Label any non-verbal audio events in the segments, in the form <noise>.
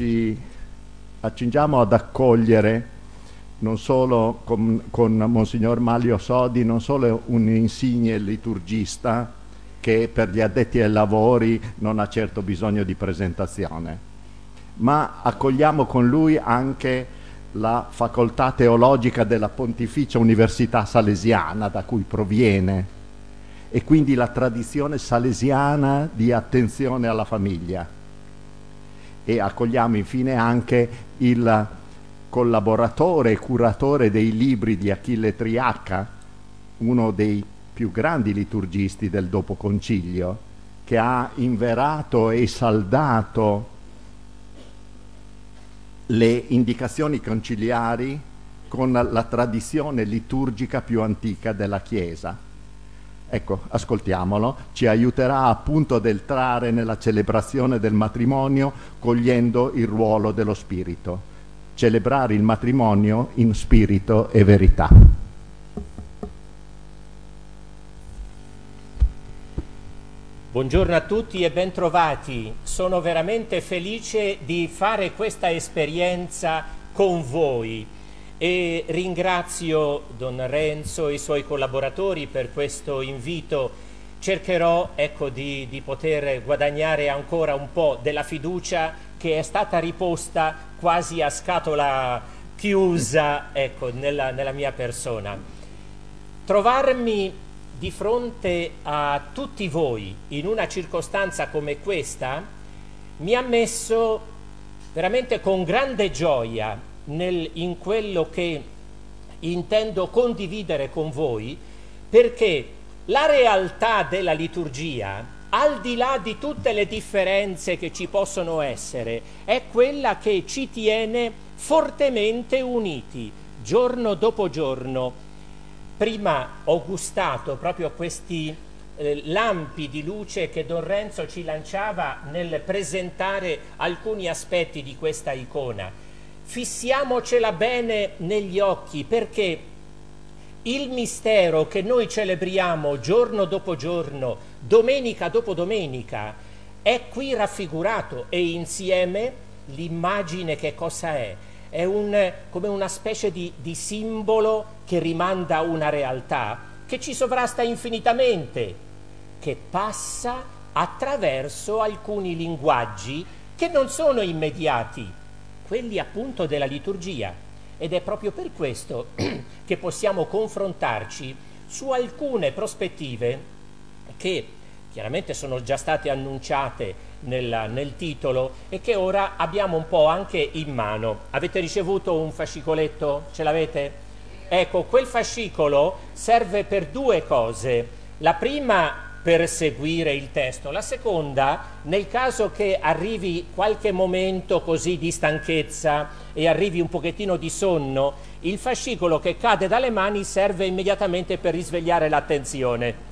ci accingiamo ad accogliere non solo con, con Monsignor Maglio Sodi, non solo un insigne liturgista che per gli addetti ai lavori non ha certo bisogno di presentazione, ma accogliamo con lui anche la facoltà teologica della Pontificia Università Salesiana da cui proviene e quindi la tradizione salesiana di attenzione alla famiglia. E accogliamo infine anche il collaboratore e curatore dei libri di Achille Triacca, uno dei più grandi liturgisti del dopo concilio, che ha inverato e saldato le indicazioni conciliari con la tradizione liturgica più antica della Chiesa. Ecco, ascoltiamolo, ci aiuterà appunto ad entrare nella celebrazione del matrimonio cogliendo il ruolo dello Spirito. Celebrare il matrimonio in spirito e verità. Buongiorno a tutti e bentrovati. Sono veramente felice di fare questa esperienza con voi e ringrazio Don Renzo e i suoi collaboratori per questo invito. Cercherò ecco, di, di poter guadagnare ancora un po' della fiducia che è stata riposta quasi a scatola chiusa ecco, nella, nella mia persona. Trovarmi di fronte a tutti voi in una circostanza come questa mi ha messo veramente con grande gioia nel, in quello che intendo condividere con voi perché la realtà della liturgia al di là di tutte le differenze che ci possono essere, è quella che ci tiene fortemente uniti giorno dopo giorno prima ho gustato proprio questi eh, lampi di luce che Don Renzo ci lanciava nel presentare alcuni aspetti di questa icona. Fissiamocela bene negli occhi perché il mistero che noi celebriamo giorno dopo giorno, domenica dopo domenica, è qui raffigurato e insieme l'immagine che cosa è? è un, come una specie di, di simbolo che rimanda a una realtà che ci sovrasta infinitamente, che passa attraverso alcuni linguaggi che non sono immediati, quelli appunto della liturgia. Ed è proprio per questo <clears throat> che possiamo confrontarci su alcune prospettive che chiaramente sono già state annunciate nel, nel, titolo e che ora abbiamo un po' anche in mano. Avete ricevuto un fascicoletto? Ce l'avete? Ecco, quel fascicolo serve per due cose. La prima per seguire il testo, la seconda nel caso che arrivi qualche momento così di stanchezza e arrivi un pochettino di sonno, il fascicolo che cade dalle mani serve immediatamente per risvegliare l'attenzione.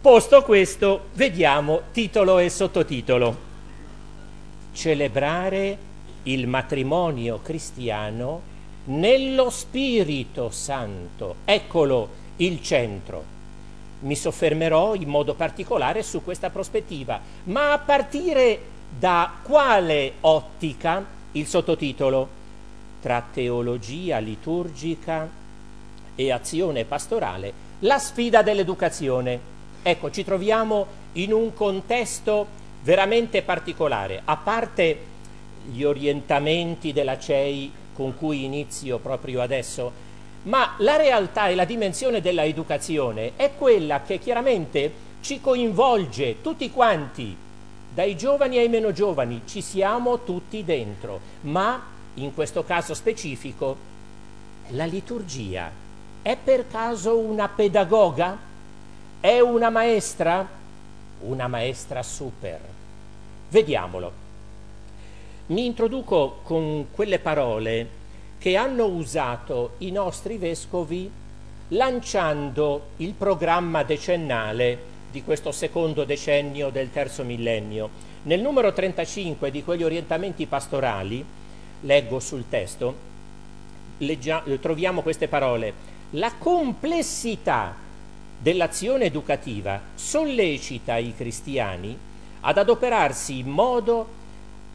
Posto questo, vediamo titolo e sottotitolo. Celebrare il matrimonio cristiano nello Spirito Santo. Eccolo il centro. Mi soffermerò in modo particolare su questa prospettiva, ma a partire da quale ottica? Il sottotitolo? Tra teologia liturgica e azione pastorale, la sfida dell'educazione. Ecco, ci troviamo in un contesto veramente particolare, a parte gli orientamenti della CEI con cui inizio proprio adesso, ma la realtà e la dimensione della educazione è quella che chiaramente ci coinvolge tutti quanti, dai giovani ai meno giovani, ci siamo tutti dentro, ma in questo caso specifico la liturgia è per caso una pedagoga? È una maestra? Una maestra super. Vediamolo. Mi introduco con quelle parole che hanno usato i nostri vescovi lanciando il programma decennale di questo secondo decennio del terzo millennio. Nel numero 35 di quegli orientamenti pastorali, leggo sul testo, leggia, troviamo queste parole. La complessità dell'azione educativa sollecita i cristiani ad adoperarsi in modo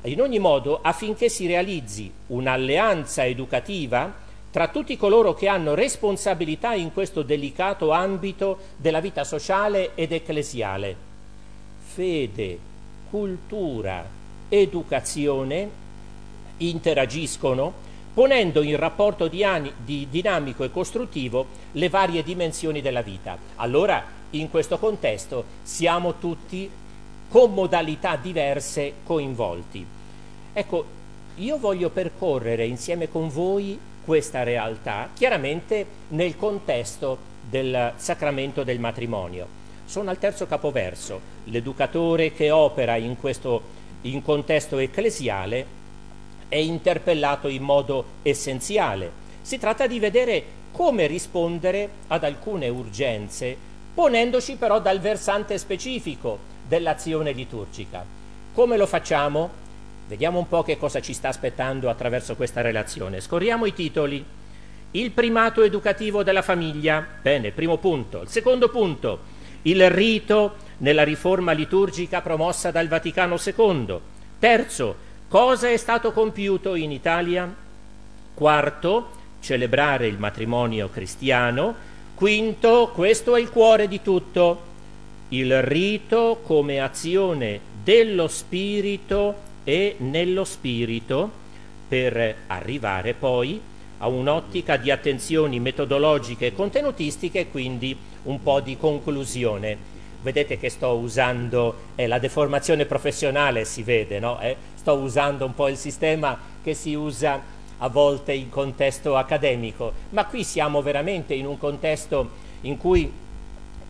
in ogni modo affinché si realizzi un'alleanza educativa tra tutti coloro che hanno responsabilità in questo delicato ambito della vita sociale ed ecclesiale. Fede, cultura, educazione interagiscono ponendo in rapporto di, ani, di dinamico e costruttivo le varie dimensioni della vita. Allora, in questo contesto, siamo tutti con modalità diverse coinvolti. Ecco, io voglio percorrere insieme con voi questa realtà, chiaramente nel contesto del sacramento del matrimonio. Sono al terzo capoverso, l'educatore che opera in questo in contesto ecclesiale è interpellato in modo essenziale. Si tratta di vedere come rispondere ad alcune urgenze, ponendoci però dal versante specifico dell'azione liturgica. Come lo facciamo? Vediamo un po' che cosa ci sta aspettando attraverso questa relazione. Scorriamo i titoli. Il primato educativo della famiglia. Bene, primo punto. Il secondo punto, il rito nella riforma liturgica promossa dal Vaticano II. Terzo, cosa è stato compiuto in Italia? Quarto, celebrare il matrimonio cristiano. Quinto, questo è il cuore di tutto, il rito come azione dello spirito e nello spirito per arrivare poi a un'ottica di attenzioni metodologiche e contenutistiche e quindi un po' di conclusione. Vedete che sto usando eh, la deformazione professionale, si vede, no? eh? sto usando un po' il sistema che si usa a volte in contesto accademico, ma qui siamo veramente in un contesto in cui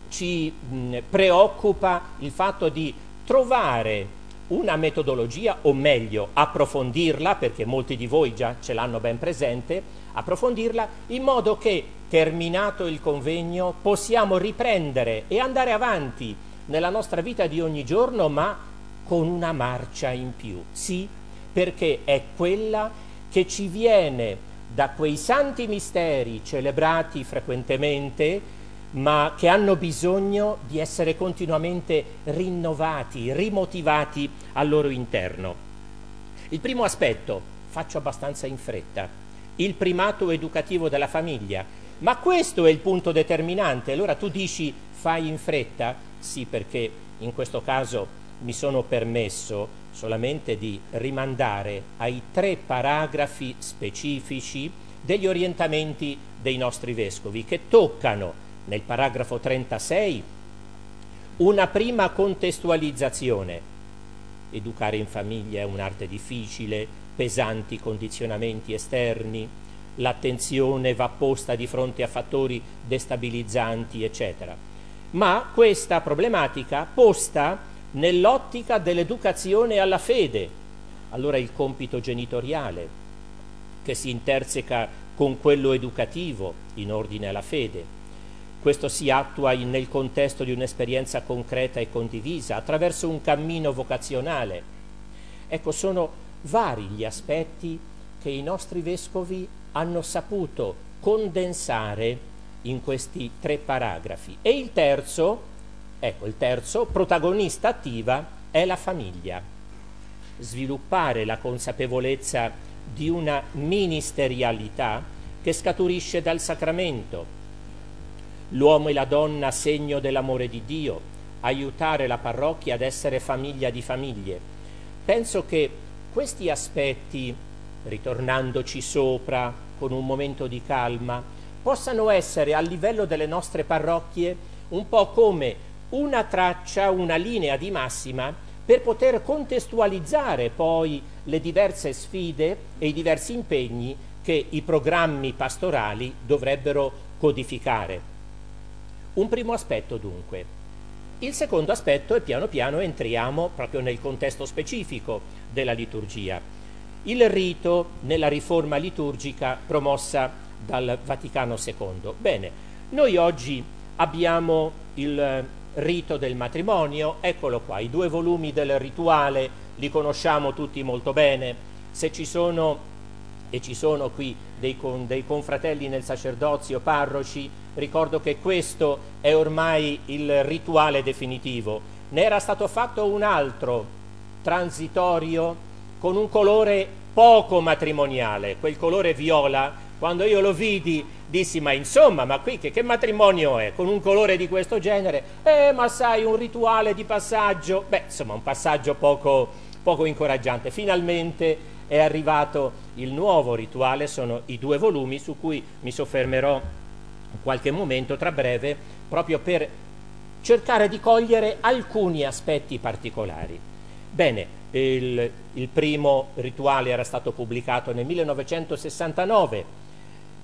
ci mh, preoccupa il fatto di trovare una metodologia, o meglio approfondirla, perché molti di voi già ce l'hanno ben presente, approfondirla in modo che, terminato il convegno, possiamo riprendere e andare avanti nella nostra vita di ogni giorno, ma con una marcia in più. Sì, perché è quella che ci viene da quei santi misteri celebrati frequentemente, ma che hanno bisogno di essere continuamente rinnovati, rimotivati al loro interno. Il primo aspetto, faccio abbastanza in fretta, il primato educativo della famiglia, ma questo è il punto determinante. Allora tu dici fai in fretta? Sì, perché in questo caso mi sono permesso solamente di rimandare ai tre paragrafi specifici degli orientamenti dei nostri vescovi che toccano nel paragrafo 36 una prima contestualizzazione. Educare in famiglia è un'arte difficile, pesanti condizionamenti esterni, l'attenzione va posta di fronte a fattori destabilizzanti, eccetera. Ma questa problematica posta nell'ottica dell'educazione alla fede, allora il compito genitoriale, che si interseca con quello educativo in ordine alla fede, questo si attua nel contesto di un'esperienza concreta e condivisa, attraverso un cammino vocazionale. Ecco, sono vari gli aspetti che i nostri vescovi hanno saputo condensare in questi tre paragrafi. E il terzo, ecco, il terzo, protagonista attiva, è la famiglia. Sviluppare la consapevolezza di una ministerialità che scaturisce dal sacramento, l'uomo e la donna segno dell'amore di Dio, aiutare la parrocchia ad essere famiglia di famiglie. Penso che questi aspetti, ritornandoci sopra con un momento di calma, possano essere a livello delle nostre parrocchie un po' come una traccia, una linea di massima per poter contestualizzare poi le diverse sfide e i diversi impegni che i programmi pastorali dovrebbero codificare. Un primo aspetto dunque. Il secondo aspetto è piano piano entriamo proprio nel contesto specifico della liturgia. Il rito nella riforma liturgica promossa dal Vaticano II. Bene, noi oggi abbiamo il rito del matrimonio, eccolo qua, i due volumi del rituale, li conosciamo tutti molto bene. Se ci sono, e ci sono qui dei, con, dei confratelli nel sacerdozio, parroci, ricordo che questo è ormai il rituale definitivo. Ne era stato fatto un altro transitorio con un colore poco matrimoniale, quel colore viola, quando io lo vidi dissi ma insomma ma qui che, che, matrimonio è? Con un colore di questo genere. Eh ma sai un rituale di passaggio. Beh insomma un passaggio poco, poco incoraggiante. Finalmente è arrivato il nuovo rituale sono i due volumi su cui mi soffermerò qualche momento tra breve proprio per cercare di cogliere alcuni aspetti particolari bene il, il primo rituale era stato pubblicato nel 1969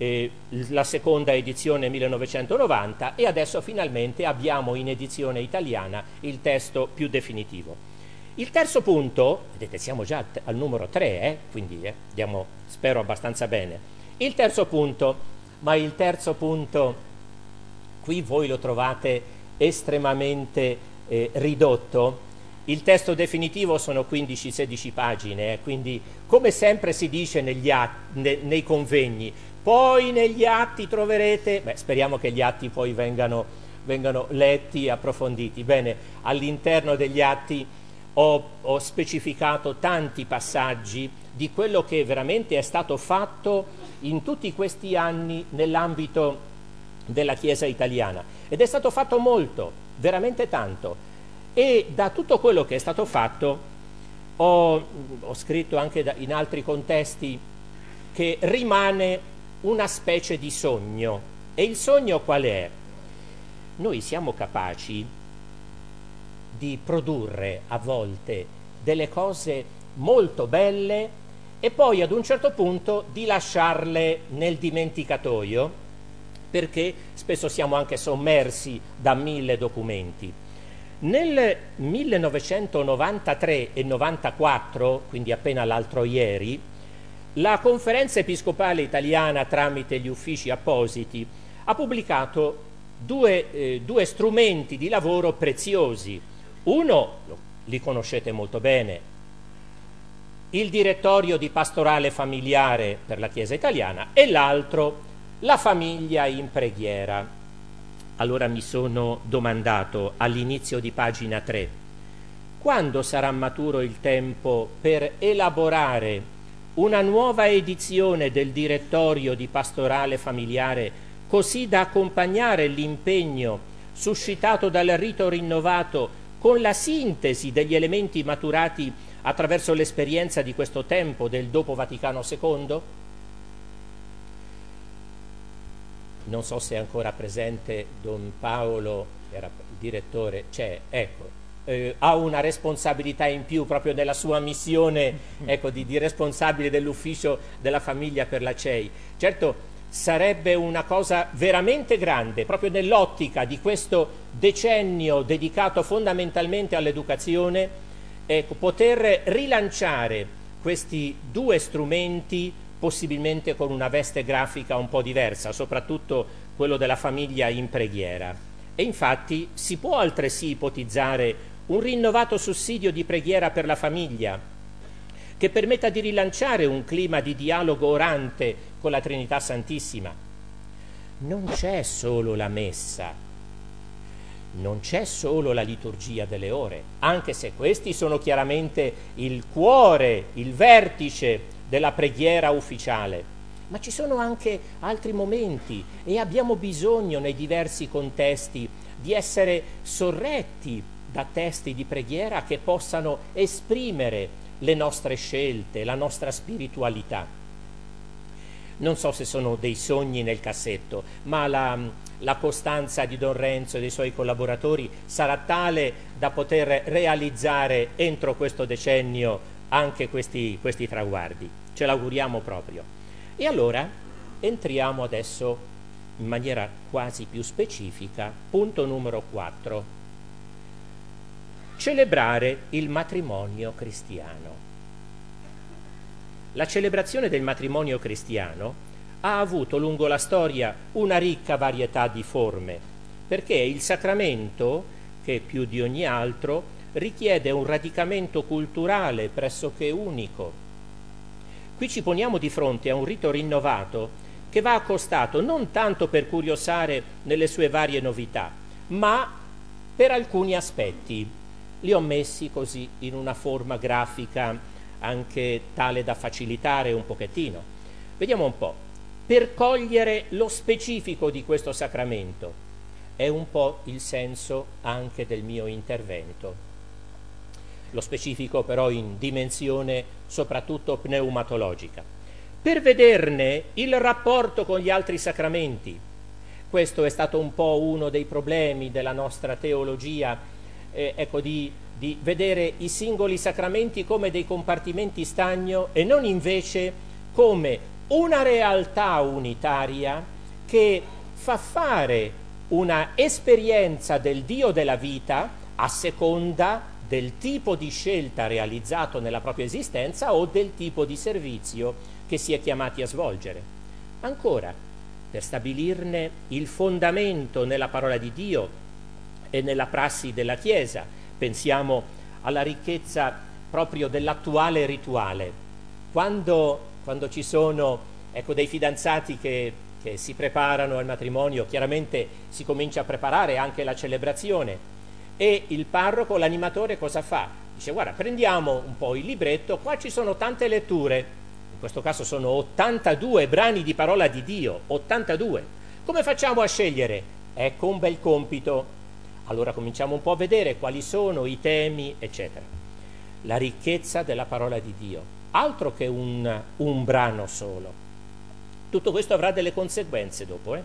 eh, la seconda edizione 1990 e adesso finalmente abbiamo in edizione italiana il testo più definitivo. Il terzo punto, vedete siamo già al numero 3, eh, quindi eh, andiamo spero abbastanza bene. Il terzo punto, ma il terzo punto qui voi lo trovate estremamente eh, ridotto, il testo definitivo sono 15-16 pagine, eh, quindi come sempre si dice atti, ne, nei convegni, poi negli atti troverete, beh, speriamo che gli atti poi vengano, vengano letti approfonditi. Bene, all'interno degli atti ho, ho specificato tanti passaggi di quello che veramente è stato fatto in tutti questi anni nell'ambito della Chiesa italiana ed è stato fatto molto, veramente tanto e da tutto quello che è stato fatto ho, ho scritto anche da, in altri contesti che rimane una specie di sogno. E il sogno qual è? Noi siamo capaci di produrre a volte delle cose molto belle e poi ad un certo punto di lasciarle nel dimenticatoio perché spesso siamo anche sommersi da mille documenti. Nel 1993 e 94, quindi appena l'altro ieri, la conferenza episcopale italiana tramite gli uffici appositi ha pubblicato due, eh, due strumenti di lavoro preziosi. Uno, li conoscete molto bene, il direttorio di pastorale familiare per la Chiesa italiana e l'altro, la famiglia in preghiera. Allora mi sono domandato all'inizio di pagina 3, quando sarà maturo il tempo per elaborare una nuova edizione del direttorio di pastorale familiare così da accompagnare l'impegno suscitato dal rito rinnovato con la sintesi degli elementi maturati attraverso l'esperienza di questo tempo del dopo Vaticano II? Non so se è ancora presente Don Paolo, era il direttore, c'è, ecco, eh, ha una responsabilità in più proprio nella sua missione <laughs> ecco, di, di, responsabile dell'ufficio della famiglia per la CEI. Certo sarebbe una cosa veramente grande, proprio nell'ottica di questo decennio dedicato fondamentalmente all'educazione, ecco, poter rilanciare questi due strumenti possibilmente con una veste grafica un po' diversa, soprattutto quello della famiglia in preghiera. E infatti si può altresì ipotizzare un rinnovato sussidio di preghiera per la famiglia, che permetta di rilanciare un clima di dialogo orante con la Trinità Santissima. Non c'è solo la messa, non c'è solo la liturgia delle ore, anche se questi sono chiaramente il cuore, il vertice della preghiera ufficiale, ma ci sono anche altri momenti e abbiamo bisogno nei diversi contesti di essere sorretti da testi di preghiera che possano esprimere le nostre scelte, la nostra spiritualità. Non so se sono dei sogni nel cassetto, ma la, la costanza di Don Renzo e dei suoi collaboratori sarà tale da poter realizzare entro questo decennio anche questi, questi traguardi. Ce l'auguriamo proprio. E allora entriamo adesso in maniera quasi più specifica, punto numero 4 celebrare il matrimonio cristiano. La celebrazione del matrimonio cristiano ha avuto lungo la storia una ricca varietà di forme, perché il sacramento, che più di ogni altro, richiede un radicamento culturale pressoché unico. Qui ci poniamo di fronte a un rito rinnovato che va accostato non tanto per curiosare nelle sue varie novità, ma per alcuni aspetti li ho messi così in una forma grafica anche tale da facilitare un pochettino. Vediamo un po'. Per cogliere lo specifico di questo sacramento è un po' il senso anche del mio intervento. Lo specifico però in dimensione soprattutto pneumatologica. Per vederne il rapporto con gli altri sacramenti, questo è stato un po' uno dei problemi della nostra teologia, eh, ecco, di, di vedere i singoli sacramenti come dei compartimenti stagno e non invece come una realtà unitaria che fa fare una esperienza del Dio della vita a seconda del tipo di scelta realizzato nella propria esistenza o del tipo di servizio che si è chiamati a svolgere. Ancora, per stabilirne il fondamento nella parola di Dio e nella prassi della Chiesa. Pensiamo alla ricchezza proprio dell'attuale rituale. Quando, quando ci sono ecco, dei fidanzati che, che si preparano al matrimonio, chiaramente si comincia a preparare anche la celebrazione e il parroco, l'animatore cosa fa? Dice guarda prendiamo un po' il libretto, qua ci sono tante letture, questo caso sono 82 brani di parola di Dio, 82. Come facciamo a scegliere? Ecco un bel compito. Allora cominciamo un po' a vedere quali sono i temi, eccetera. La ricchezza della parola di Dio, altro che un, un brano solo. Tutto questo avrà delle conseguenze dopo. Eh?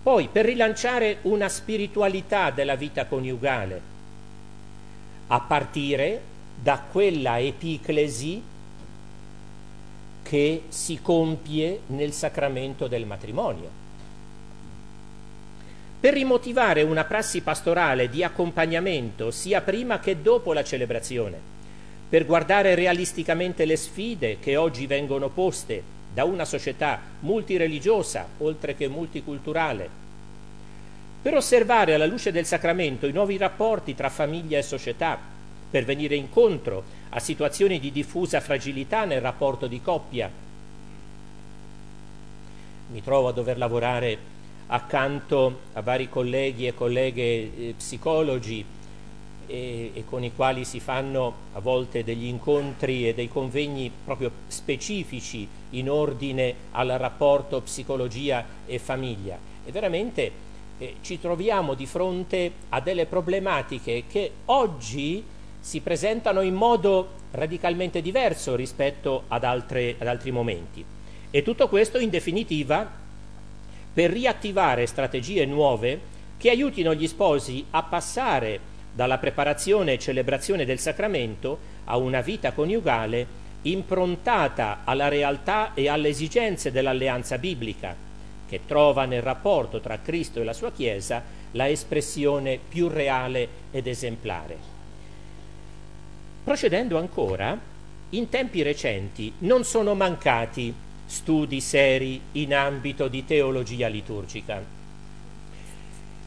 Poi, per rilanciare una spiritualità della vita coniugale, a partire da quella epiclesi che si compie nel sacramento del matrimonio. Per rimotivare una prassi pastorale di accompagnamento sia prima che dopo la celebrazione, per guardare realisticamente le sfide che oggi vengono poste da una società multireligiosa oltre che multiculturale, per osservare alla luce del sacramento i nuovi rapporti tra famiglia e società, per venire incontro a situazioni di diffusa fragilità nel rapporto di coppia. Mi trovo a dover lavorare accanto a vari colleghi e colleghe eh, psicologi e, e, con i quali si fanno a volte degli incontri e dei convegni proprio specifici in ordine al rapporto psicologia e famiglia. E veramente eh, ci troviamo di fronte a delle problematiche che oggi si presentano in modo radicalmente diverso rispetto ad, altre, ad altri momenti. E tutto questo in definitiva per riattivare strategie nuove che aiutino gli sposi a passare dalla preparazione e celebrazione del sacramento a una vita coniugale improntata alla realtà e alle esigenze dell'alleanza biblica, che trova nel rapporto tra Cristo e la sua Chiesa la espressione più reale ed esemplare. Procedendo ancora, in tempi recenti non sono mancati studi seri in ambito di teologia liturgica.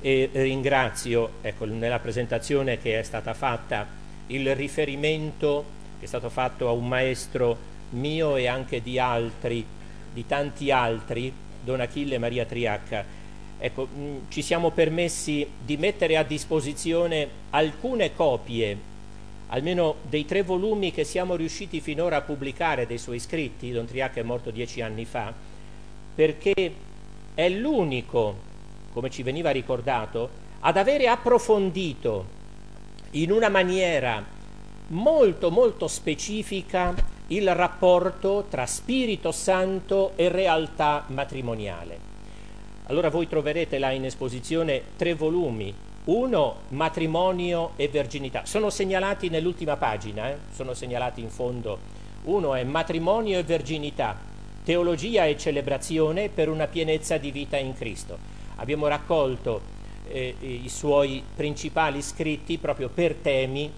E ringrazio, ecco, nella presentazione che è stata fatta, il riferimento che è stato fatto a un maestro mio e anche di altri, di tanti altri, Don Achille Maria Triacca. Ecco, mh, ci siamo permessi di mettere a disposizione alcune copie almeno dei tre volumi che siamo riusciti finora a pubblicare dei suoi scritti, Don Triac è morto dieci anni fa, perché è l'unico, come ci veniva ricordato, ad avere approfondito in una maniera molto molto specifica il rapporto tra Spirito Santo e realtà matrimoniale. Allora voi troverete là in esposizione tre volumi uno, matrimonio e verginità. Sono segnalati nell'ultima pagina, eh? sono segnalati in fondo. Uno è matrimonio e verginità, teologia e celebrazione per una pienezza di vita in Cristo. Abbiamo raccolto eh, i suoi principali scritti proprio per temi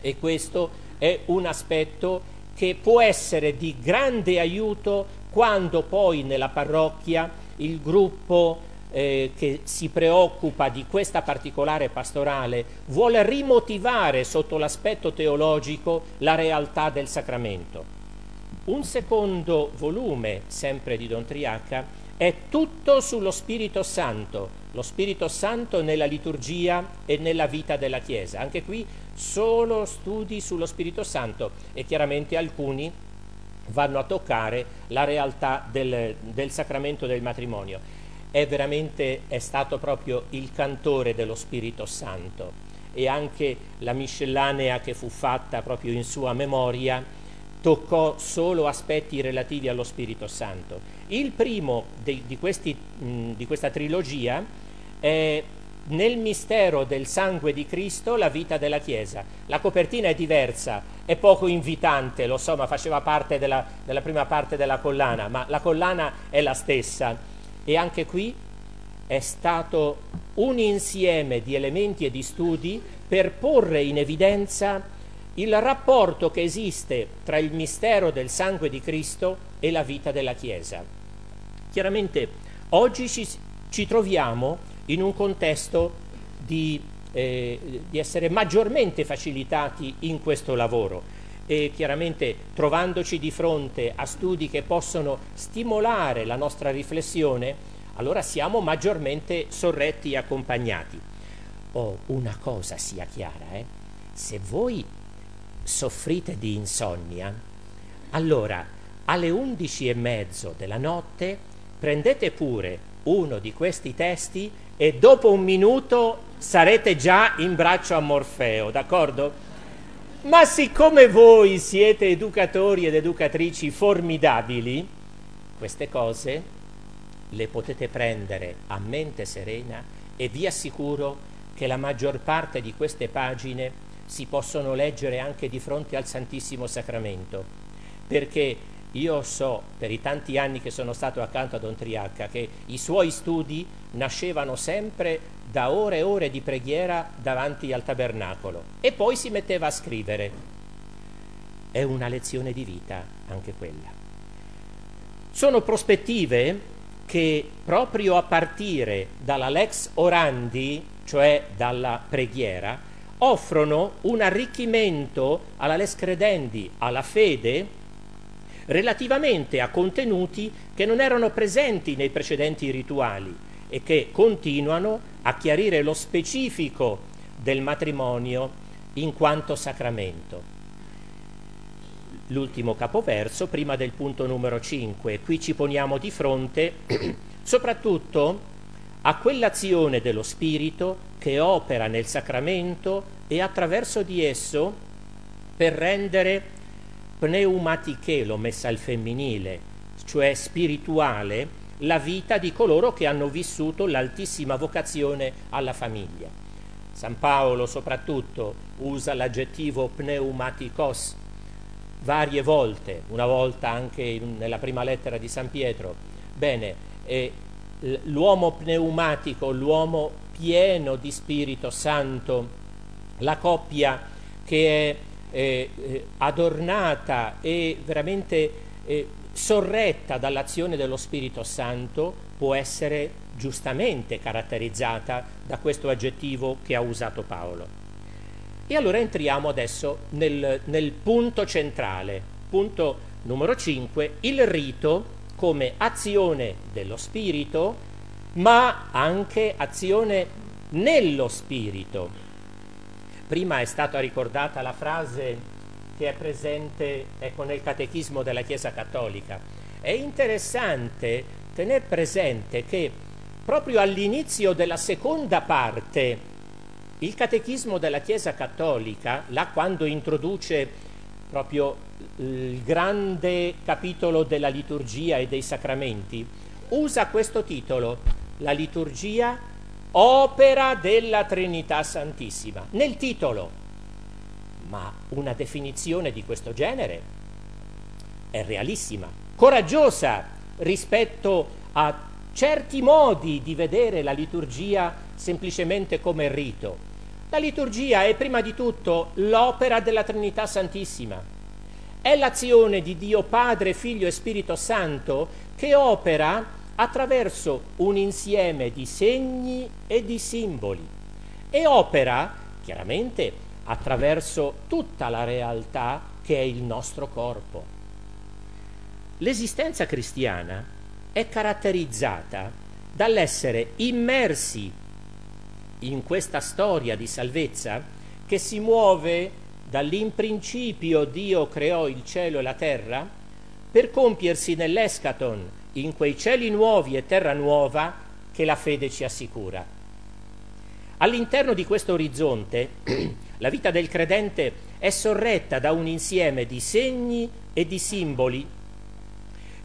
e questo è un aspetto che può essere di grande aiuto quando poi nella parrocchia il gruppo eh, che si preoccupa di questa particolare pastorale vuole rimotivare sotto l'aspetto teologico la realtà del sacramento. Un secondo volume, sempre di Don Triacca, è tutto sullo Spirito Santo, lo Spirito Santo nella liturgia e nella vita della Chiesa. Anche qui solo studi sullo Spirito Santo e chiaramente alcuni vanno a toccare la realtà del, del sacramento del matrimonio. È veramente è stato proprio il cantore dello Spirito Santo e anche la miscellanea che fu fatta proprio in sua memoria toccò solo aspetti relativi allo Spirito Santo. Il primo di, di, questi, mh, di questa trilogia è nel mistero del sangue di Cristo la vita della Chiesa. La copertina è diversa, è poco invitante, lo so, ma faceva parte della, della, prima parte della collana, ma la collana è la stessa. E anche qui è stato un insieme di elementi e di studi per porre in evidenza il rapporto che esiste tra il mistero del sangue di Cristo e la vita della Chiesa. Chiaramente oggi ci, ci troviamo in un contesto di, eh, di essere maggiormente facilitati in questo lavoro e chiaramente trovandoci di fronte a studi che possono stimolare la nostra riflessione, allora siamo maggiormente sorretti e accompagnati. Oh, una cosa sia chiara, eh? se voi soffrite di insonnia, allora alle undici e mezzo della notte prendete pure uno di questi testi e dopo un minuto sarete già in braccio a Morfeo, d'accordo? Ma siccome voi siete educatori ed educatrici formidabili, queste cose le potete prendere a mente serena e vi assicuro che la maggior parte di queste pagine si possono leggere anche di fronte al Santissimo Sacramento, perché io so, per i tanti anni che sono stato accanto a Don Triacca, che i suoi studi nascevano sempre da ore e ore di preghiera davanti al tabernacolo e poi si metteva a scrivere. È una lezione di vita anche quella. Sono prospettive che proprio a partire dalla lex orandi, cioè dalla preghiera, offrono un arricchimento alla les credendi, alla fede, relativamente a contenuti che non erano presenti nei precedenti rituali e che continuano a chiarire lo specifico del matrimonio in quanto sacramento. L'ultimo capoverso, prima del punto numero 5, qui ci poniamo di fronte <clears throat> soprattutto a quell'azione dello Spirito che opera nel sacramento e attraverso di esso per rendere pneumatiche, l'ho messa al femminile, cioè spirituale, la vita di coloro che hanno vissuto l'altissima vocazione alla famiglia. San Paolo soprattutto usa l'aggettivo pneumaticos varie volte, una volta anche nella prima lettera di San Pietro. Bene, eh, l'uomo pneumatico, l'uomo pieno di Spirito Santo, la coppia che è eh, eh, adornata e veramente eh, sorretta dall'azione dello Spirito Santo può essere giustamente caratterizzata da questo aggettivo che ha usato Paolo. E allora entriamo adesso nel, nel punto centrale, punto numero 5, il rito come azione dello spirito, ma anche azione nello spirito. Prima è stata ricordata la frase che è presente ecco, nel catechismo della Chiesa Cattolica. È interessante tenere presente che proprio all'inizio della seconda parte il catechismo della Chiesa Cattolica, là quando introduce proprio il grande capitolo della liturgia e dei sacramenti, usa questo titolo, la liturgia opera della Trinità Santissima, nel titolo. Ma una definizione di questo genere è realissima, coraggiosa rispetto a certi modi di vedere la liturgia semplicemente come rito. La liturgia è prima di tutto l'opera della Trinità Santissima è l'azione di Dio Padre, Figlio e Spirito Santo che opera attraverso un insieme di segni e di simboli e opera chiaramente attraverso tutta la realtà che è il nostro corpo. l'esistenza cristiana è caratterizzata dall'essere immersi in questa storia di salvezza che si muove dall'imprincipio Dio creò il cielo e la terra per compiersi nell'escaton in quei cieli nuovi e terra nuova che la fede ci assicura. All'interno di questo orizzonte <clears throat> la vita del credente è sorretta da un insieme di segni e di simboli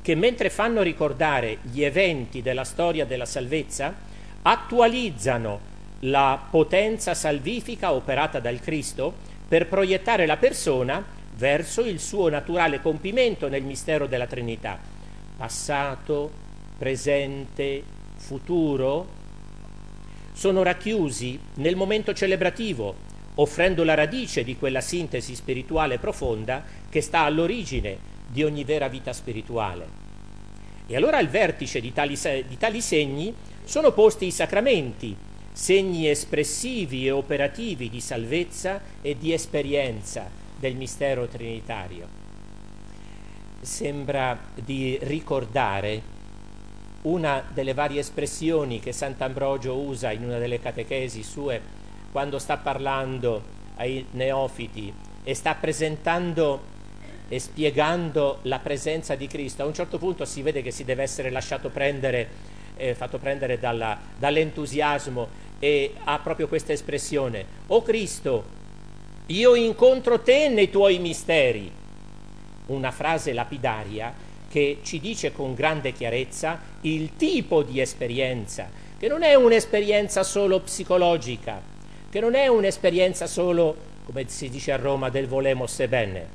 che mentre fanno ricordare gli eventi della storia della salvezza, attualizzano la potenza salvifica operata dal Cristo per proiettare la persona verso il suo naturale compimento nel mistero della Trinità. Passato, presente, futuro sono racchiusi nel momento celebrativo, offrendo la radice di quella sintesi spirituale profonda che sta all'origine di ogni vera vita spirituale. E allora al vertice di tali, di tali segni sono posti i sacramenti, segni espressivi e operativi di salvezza e di esperienza del mistero trinitario. Sembra di ricordare una delle varie espressioni che Sant'Ambrogio usa in una delle catechesi sue quando sta parlando ai neofiti e sta presentando e spiegando la presenza di Cristo, a un certo punto si vede che si deve essere lasciato prendere, eh, fatto prendere dalla, dall'entusiasmo e ha proprio questa espressione, O Cristo, io incontro te nei tuoi misteri. Una frase lapidaria che ci dice con grande chiarezza il tipo di esperienza, che non è un'esperienza solo psicologica, che non è un'esperienza solo, come si dice a Roma, del volemos e bene,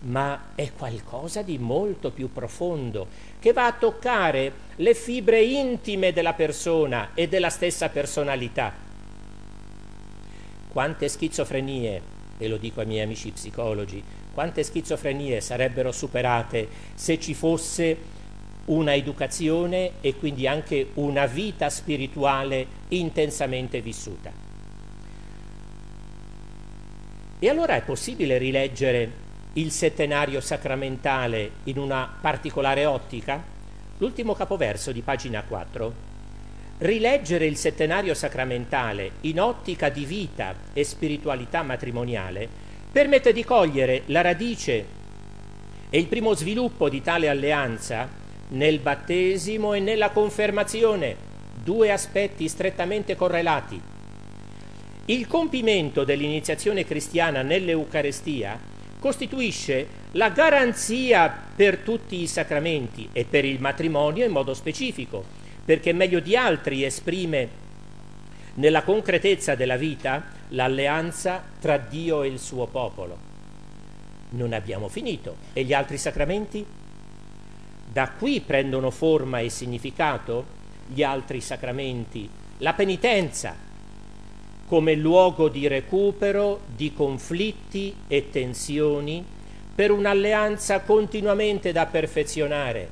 ma è qualcosa di molto più profondo, che va a toccare le fibre intime della persona e della stessa personalità. Quante schizofrenie, e lo dico ai miei amici psicologi, quante schizofrenie sarebbero superate se ci fosse una educazione e quindi anche una vita spirituale intensamente vissuta. E allora è possibile rileggere il settenario sacramentale in una particolare ottica? L'ultimo capoverso di pagina 4. Rileggere il settenario sacramentale in ottica di vita e spiritualità matrimoniale permette di cogliere la radice e il primo sviluppo di tale alleanza nel battesimo e nella confermazione, due aspetti strettamente correlati. Il compimento dell'iniziazione cristiana nell'Eucarestia costituisce la garanzia per tutti i sacramenti e per il matrimonio in modo specifico, perché meglio di altri esprime nella concretezza della vita l'alleanza tra Dio e il suo popolo. Non abbiamo finito. E gli altri sacramenti? Da qui prendono forma e significato gli altri sacramenti. La penitenza, come luogo di recupero di conflitti e tensioni per un'alleanza continuamente da perfezionare.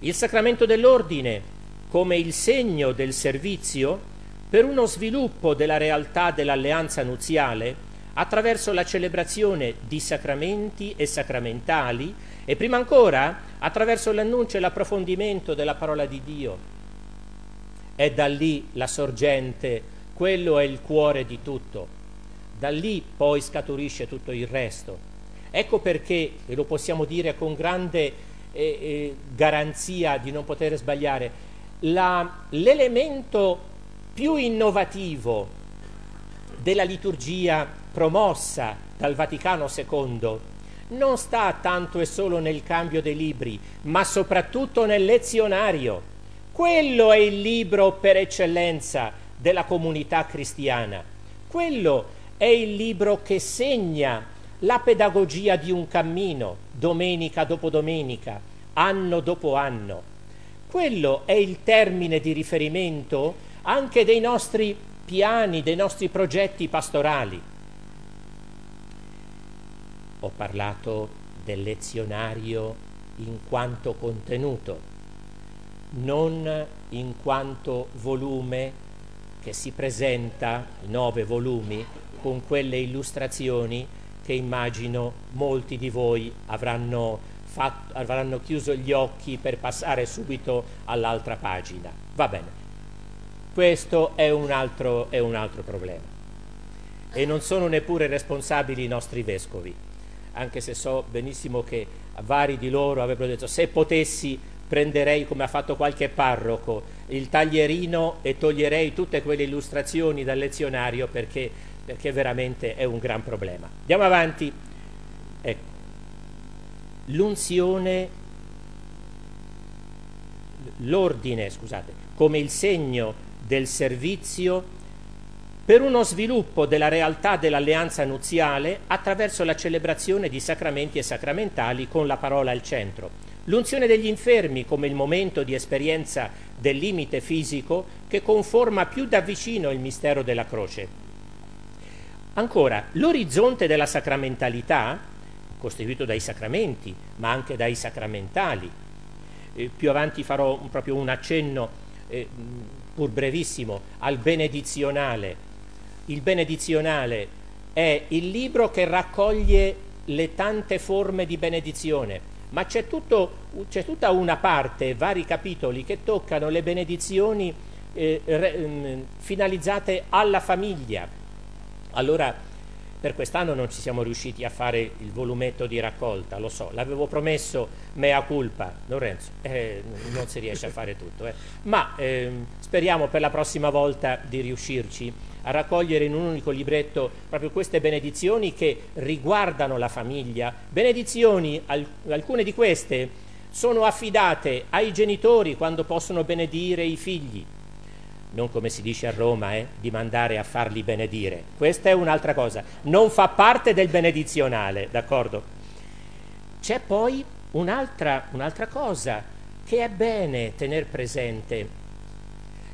Il sacramento dell'ordine come il segno del servizio per uno sviluppo della realtà dell'alleanza nuziale attraverso la celebrazione di sacramenti e sacramentali e prima ancora attraverso l'annuncio e l'approfondimento della parola di Dio è da lì la sorgente, quello è il cuore di tutto. Da lì poi scaturisce tutto il resto. Ecco perché, e lo possiamo dire con grande eh, eh, garanzia di non poter sbagliare, la, l'elemento più innovativo della liturgia promossa dal Vaticano II non sta tanto e solo nel cambio dei libri, ma soprattutto nel lezionario quello è il libro per eccellenza della comunità cristiana. Quello è il libro che segna la pedagogia di un cammino, domenica dopo domenica, anno dopo anno. Quello è il termine di riferimento anche dei nostri piani, dei nostri progetti pastorali. Ho parlato del lezionario in quanto contenuto non in quanto volume che si presenta, nove volumi, con quelle illustrazioni che immagino molti di voi avranno, fatto, avranno chiuso gli occhi per passare subito all'altra pagina. Va bene, questo è un altro, è un altro problema. E non sono neppure responsabili i nostri vescovi, anche se so benissimo che vari di loro avrebbero detto se potessi prenderei, come ha fatto qualche parroco, il taglierino e toglierei tutte quelle illustrazioni dal lezionario perché perché veramente è un gran problema. Andiamo avanti. Ecco. L'unzione, l'ordine, scusate, come il segno del servizio per uno sviluppo della realtà dell'alleanza nuziale attraverso la celebrazione di sacramenti e sacramentali con la parola al centro. L'unzione degli infermi come il momento di esperienza del limite fisico che conforma più da vicino il mistero della croce. Ancora, l'orizzonte della sacramentalità, costituito dai sacramenti, ma anche dai sacramentali, eh, più avanti farò proprio un accenno, eh, pur brevissimo, al benedizionale. Il benedizionale è il libro che raccoglie le tante forme di benedizione, ma c'è, tutto, c'è tutta una parte, vari capitoli che toccano le benedizioni eh, re, mm, finalizzate alla famiglia, allora per quest'anno non ci siamo riusciti a fare il volumetto di raccolta, lo so, l'avevo promesso mea culpa, Lorenzo, eh, non si riesce a fare tutto, eh. ma eh, speriamo per la prossima volta di riuscirci a raccogliere in un unico libretto proprio queste benedizioni che riguardano la famiglia, benedizioni, alcune di queste sono affidate ai genitori quando possono benedire i figli, non come si dice a Roma, eh, di mandare a farli benedire. Questa è un'altra cosa, non fa parte del benedizionale, d'accordo? C'è poi un'altra, un'altra cosa che è bene tenere presente.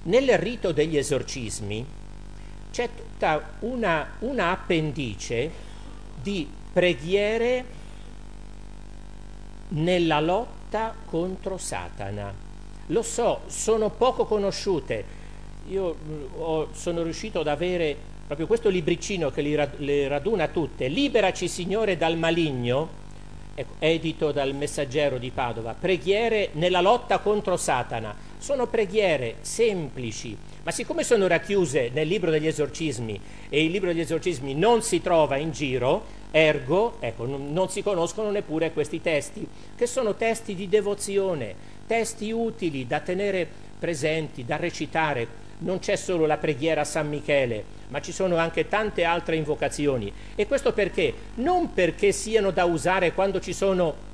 Nel rito degli esorcismi c'è tutta una, una appendice di preghiere nella lotta contro Satana. Lo so, sono poco conosciute, io mm, ho, sono riuscito ad avere proprio questo libricino che li, le raduna tutte, Liberaci Signore dal maligno, edito dal messaggero di Padova, preghiere nella lotta contro Satana. Sono preghiere semplici, ma siccome sono racchiuse nel libro degli esorcismi e il libro degli esorcismi non si trova in giro, ergo, ecco, non si conoscono neppure questi testi, che sono testi di devozione, testi utili da tenere presenti, da recitare non c'è solo la preghiera a San Michele, ma ci sono anche tante altre invocazioni. E questo perché? Non perché siano da usare quando ci sono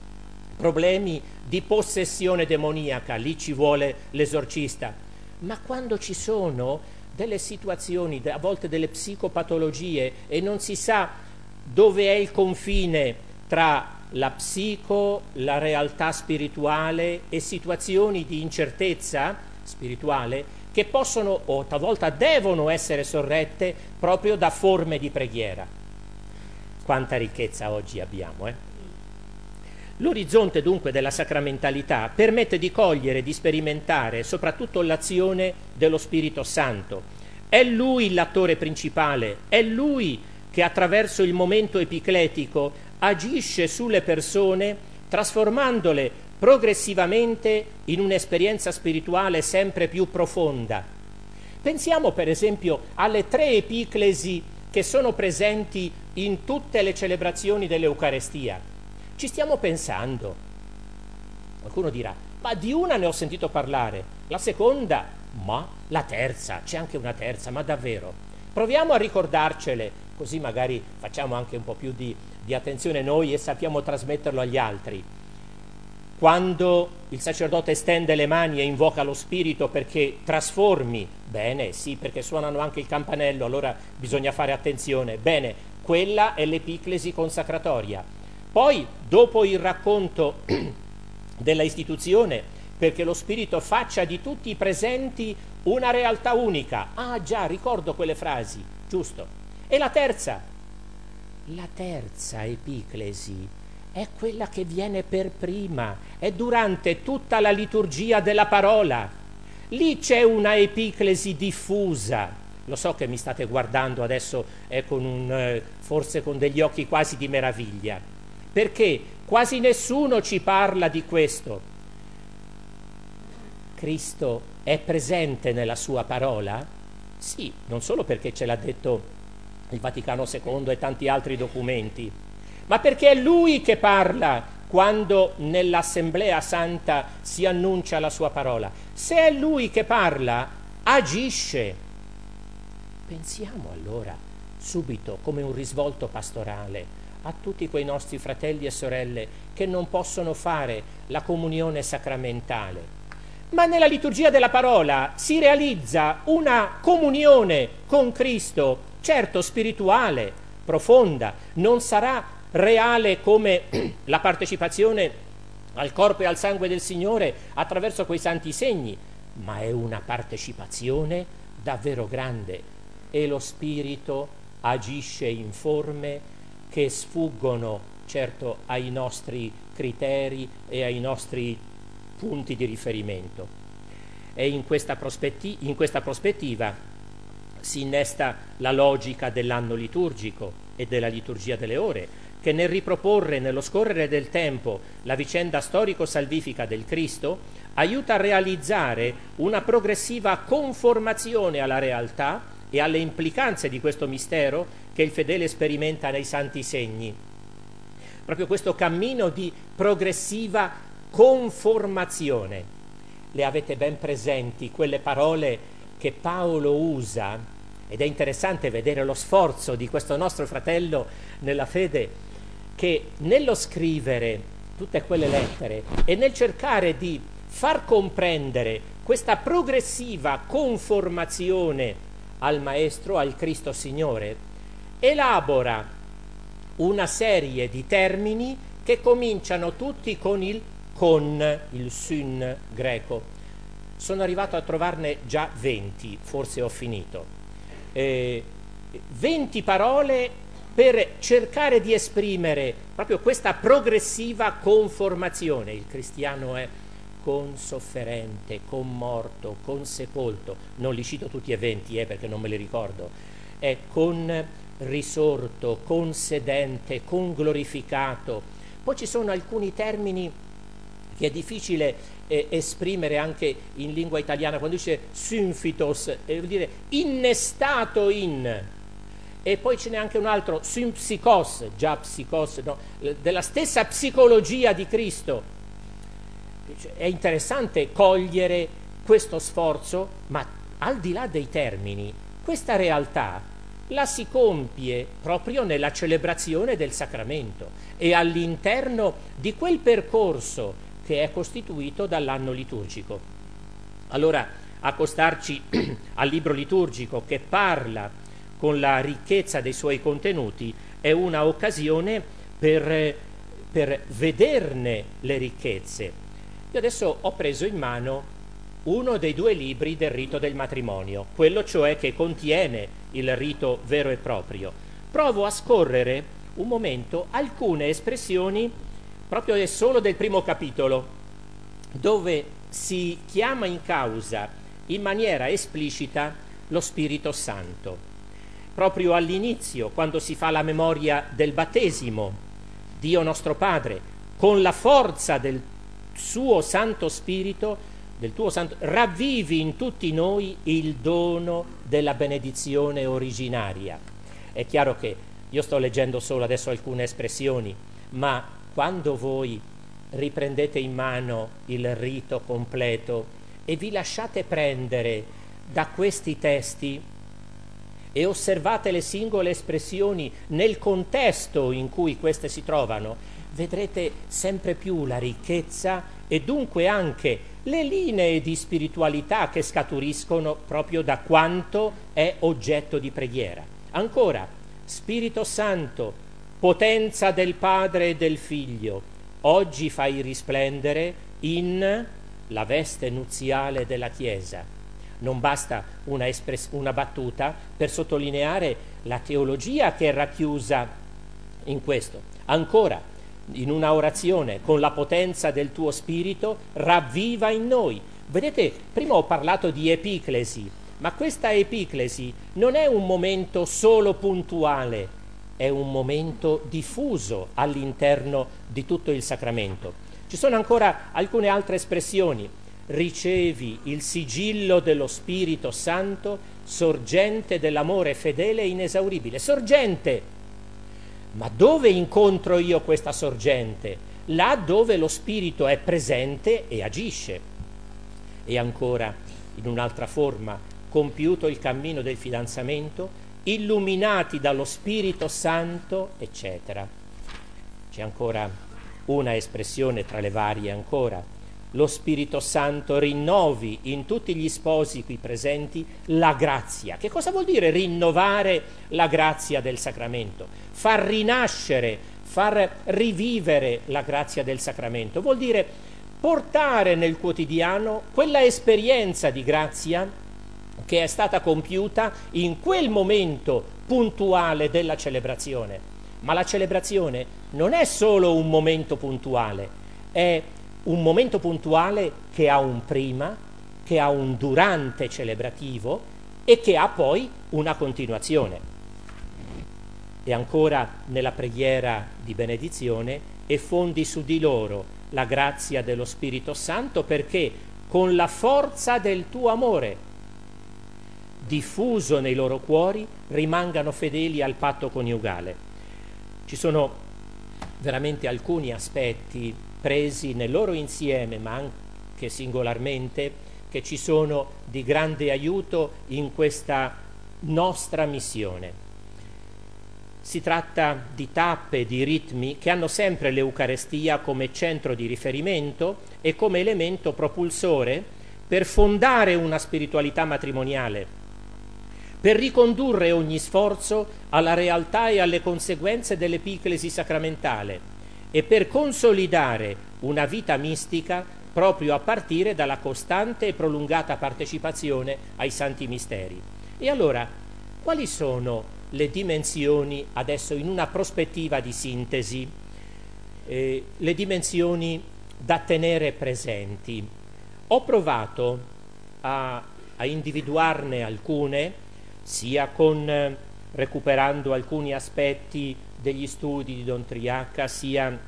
problemi di possessione demoniaca, lì ci vuole l'esorcista, ma quando ci sono delle situazioni, a volte delle psicopatologie e non si sa dove è il confine tra la psico, la realtà spirituale e situazioni di incertezza spirituale, che possono o talvolta devono essere sorrette proprio da forme di preghiera. Quanta ricchezza oggi abbiamo, eh? L'orizzonte dunque della sacramentalità permette di cogliere di sperimentare soprattutto l'azione dello Spirito Santo. È Lui l'attore principale, è Lui che attraverso il momento epicletico agisce sulle persone trasformandole progressivamente in un'esperienza spirituale sempre più profonda. Pensiamo per esempio alle tre epiclesi che sono presenti in tutte le celebrazioni dell'Eucarestia. Ci stiamo pensando. Qualcuno dirà, ma di una ne ho sentito parlare, la seconda, ma la terza, c'è anche una terza, ma davvero. Proviamo a ricordarcele, così magari facciamo anche un po' più di, di attenzione noi e sappiamo trasmetterlo agli altri quando il sacerdote stende le mani e invoca lo Spirito perché trasformi, bene, sì, perché suonano anche il campanello, allora bisogna fare attenzione, bene, quella è l'epiclesi consacratoria. Poi, dopo il racconto <clears throat> della istituzione, perché lo Spirito faccia di tutti i presenti una realtà unica. Ah già, ricordo quelle frasi, giusto. E la terza, la terza epiclesi è quella che viene per prima, è durante tutta la liturgia della parola. Lì c'è una epiclesi diffusa, Lo so che mi state guardando adesso eh, con un, eh, forse con degli occhi quasi di meraviglia, perché quasi nessuno ci parla di questo. Cristo è presente nella sua parola? Sì, non solo perché ce l'ha detto il Vaticano II e tanti altri documenti, ma perché è Lui che parla quando nell'Assemblea Santa si annuncia la sua parola. Se è Lui che parla, agisce. Pensiamo allora subito come un risvolto pastorale a tutti quei nostri fratelli e sorelle che non possono fare la comunione sacramentale. Ma nella liturgia della parola si realizza una comunione con Cristo, certo spirituale, profonda, non sarà reale come <clears throat> la partecipazione al corpo e al sangue del Signore attraverso quei santi segni, ma è una partecipazione davvero grande e lo Spirito agisce in forme che sfuggono certo ai nostri criteri e ai nostri punti di riferimento. E in questa, prospetti- in questa prospettiva si innesta la logica dell'anno liturgico e della liturgia delle ore, che nel riproporre nello scorrere del tempo la vicenda storico-salvifica del Cristo aiuta a realizzare una progressiva conformazione alla realtà e alle implicanze di questo mistero che il fedele sperimenta nei santi segni. Proprio questo cammino di progressiva conformazione. Le avete ben presenti quelle parole che Paolo usa ed è interessante vedere lo sforzo di questo nostro fratello nella fede che nello scrivere tutte quelle lettere e nel cercare di far comprendere questa progressiva conformazione al Maestro, al Cristo Signore, elabora una serie di termini che cominciano tutti con il con, il sun greco. Sono arrivato a trovarne già 20, forse ho finito. Eh, 20 parole per cercare di esprimere proprio questa progressiva conformazione. Il cristiano è consofferente, commorto, consepolto, non li cito tutti eventi eh, perché non me li ricordo, è con risorto, consedente, conglorificato. Poi ci sono alcuni termini che è difficile eh, esprimere anche in lingua italiana, quando dice synfitos, eh, vuol dire innestato in, e poi ce n'è anche un altro, sympsychos, già psicos, no, della stessa psicologia di Cristo. È interessante cogliere questo sforzo, ma al di là dei termini, questa realtà la si compie proprio nella celebrazione del sacramento e all'interno di quel percorso che è costituito dall'anno liturgico. Allora, accostarci <clears throat> al libro liturgico che parla con la ricchezza dei suoi contenuti è una occasione per, per vederne le ricchezze. Io adesso ho preso in mano uno dei due libri del rito del matrimonio, quello cioè che contiene il rito vero e proprio. Provo a scorrere un momento alcune espressioni proprio e solo del primo capitolo, dove si chiama in causa in maniera esplicita lo Spirito Santo proprio all'inizio, quando si fa la memoria del battesimo, Dio nostro Padre, con la forza del suo Santo Spirito, del tuo Santo, ravvivi in tutti noi il dono della benedizione originaria. È chiaro che io sto leggendo solo adesso alcune espressioni, ma quando voi riprendete in mano il rito completo e vi lasciate prendere da questi testi, e osservate le singole espressioni nel contesto in cui queste si trovano, vedrete sempre più la ricchezza e dunque anche le linee di spiritualità che scaturiscono proprio da quanto è oggetto di preghiera. Ancora, Spirito Santo, potenza del Padre e del Figlio, oggi fai risplendere in la veste nuziale della Chiesa non basta una, espress- una battuta per sottolineare la teologia che è racchiusa in questo. Ancora, in una orazione, con la potenza del tuo spirito, ravviva in noi. Vedete, prima ho parlato di epiclesi, Ma questa epiclesi non è un momento solo puntuale, è un momento diffuso all'interno di tutto il sacramento. Ci sono ancora alcune altre espressioni. Ricevi il sigillo dello Spirito Santo, sorgente dell'amore fedele e inesauribile. Sorgente! Ma dove incontro io questa sorgente? Là dove lo Spirito è presente e agisce. E ancora, in un'altra forma, compiuto il cammino del fidanzamento, illuminati dallo Spirito Santo, eccetera. C'è ancora una espressione tra le varie ancora. Lo Spirito Santo rinnovi in tutti gli sposi qui presenti la grazia. Che cosa vuol dire rinnovare la grazia del sacramento? Far rinascere, far rivivere la grazia del sacramento. Vuol dire portare nel quotidiano quella esperienza di grazia che è stata compiuta in quel momento puntuale della celebrazione. Ma la celebrazione non è solo un momento puntuale, è un momento puntuale che ha un prima, che ha un durante celebrativo e che ha poi una continuazione. E ancora nella preghiera di benedizione e fondi su di loro la grazia dello Spirito Santo perché con la forza del tuo amore diffuso nei loro cuori, rimangano fedeli al patto coniugale. Ci sono veramente alcuni aspetti presi nel loro insieme, ma anche singolarmente, che ci sono di grande aiuto in questa nostra missione. Si tratta di tappe, di ritmi che hanno sempre l'Eucarestia come centro di riferimento e come elemento propulsore per fondare una spiritualità matrimoniale per ricondurre ogni sforzo alla realtà e alle conseguenze dell'epiclesi sacramentale e per consolidare una vita mistica proprio a partire dalla costante e prolungata partecipazione ai santi misteri. E allora, quali sono le dimensioni, adesso in una prospettiva di sintesi, eh, le dimensioni da tenere presenti? Ho provato a, a individuarne alcune, sia con eh, recuperando alcuni aspetti degli studi di Don Triacca, sia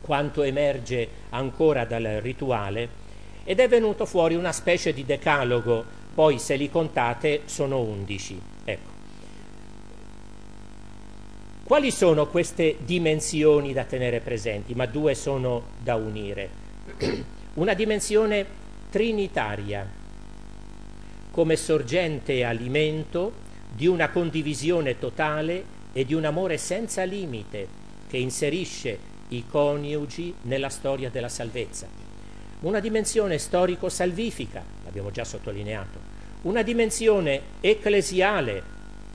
quanto emerge ancora dal rituale, ed è venuto fuori una specie di decalogo, poi se li contate sono undici. Ecco. Quali sono queste dimensioni da tenere presenti? Ma due sono da unire. <clears throat> Una dimensione trinitaria, come sorgente e alimento di una condivisione totale e di un amore senza limite che inserisce i coniugi nella storia della salvezza. Una dimensione storico-salvifica, l'abbiamo già sottolineato, una dimensione ecclesiale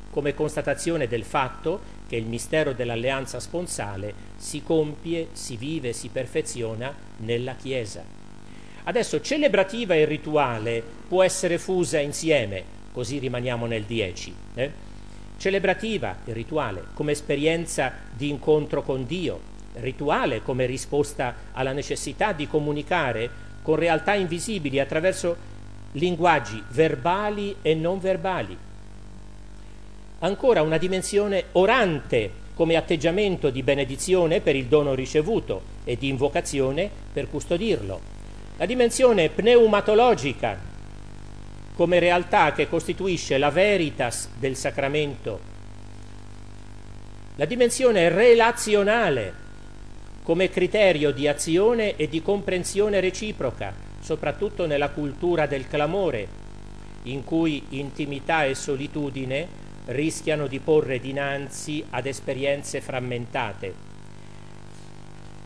come constatazione del fatto che il mistero dell'alleanza sponsale si compie, si vive, si perfeziona nella Chiesa. Adesso celebrativa e rituale può essere fusa insieme, così rimaniamo nel 10. Eh? Celebrativa e rituale come esperienza di incontro con Dio, rituale come risposta alla necessità di comunicare con realtà invisibili attraverso linguaggi verbali e non verbali. Ancora una dimensione orante come atteggiamento di benedizione per il dono ricevuto e di invocazione per custodirlo la dimensione pneumatologica come realtà che costituisce la veritas del sacramento, la dimensione relazionale come criterio di azione e di comprensione reciproca, soprattutto nella cultura del clamore, in cui intimità e solitudine rischiano di porre dinanzi ad esperienze frammentate.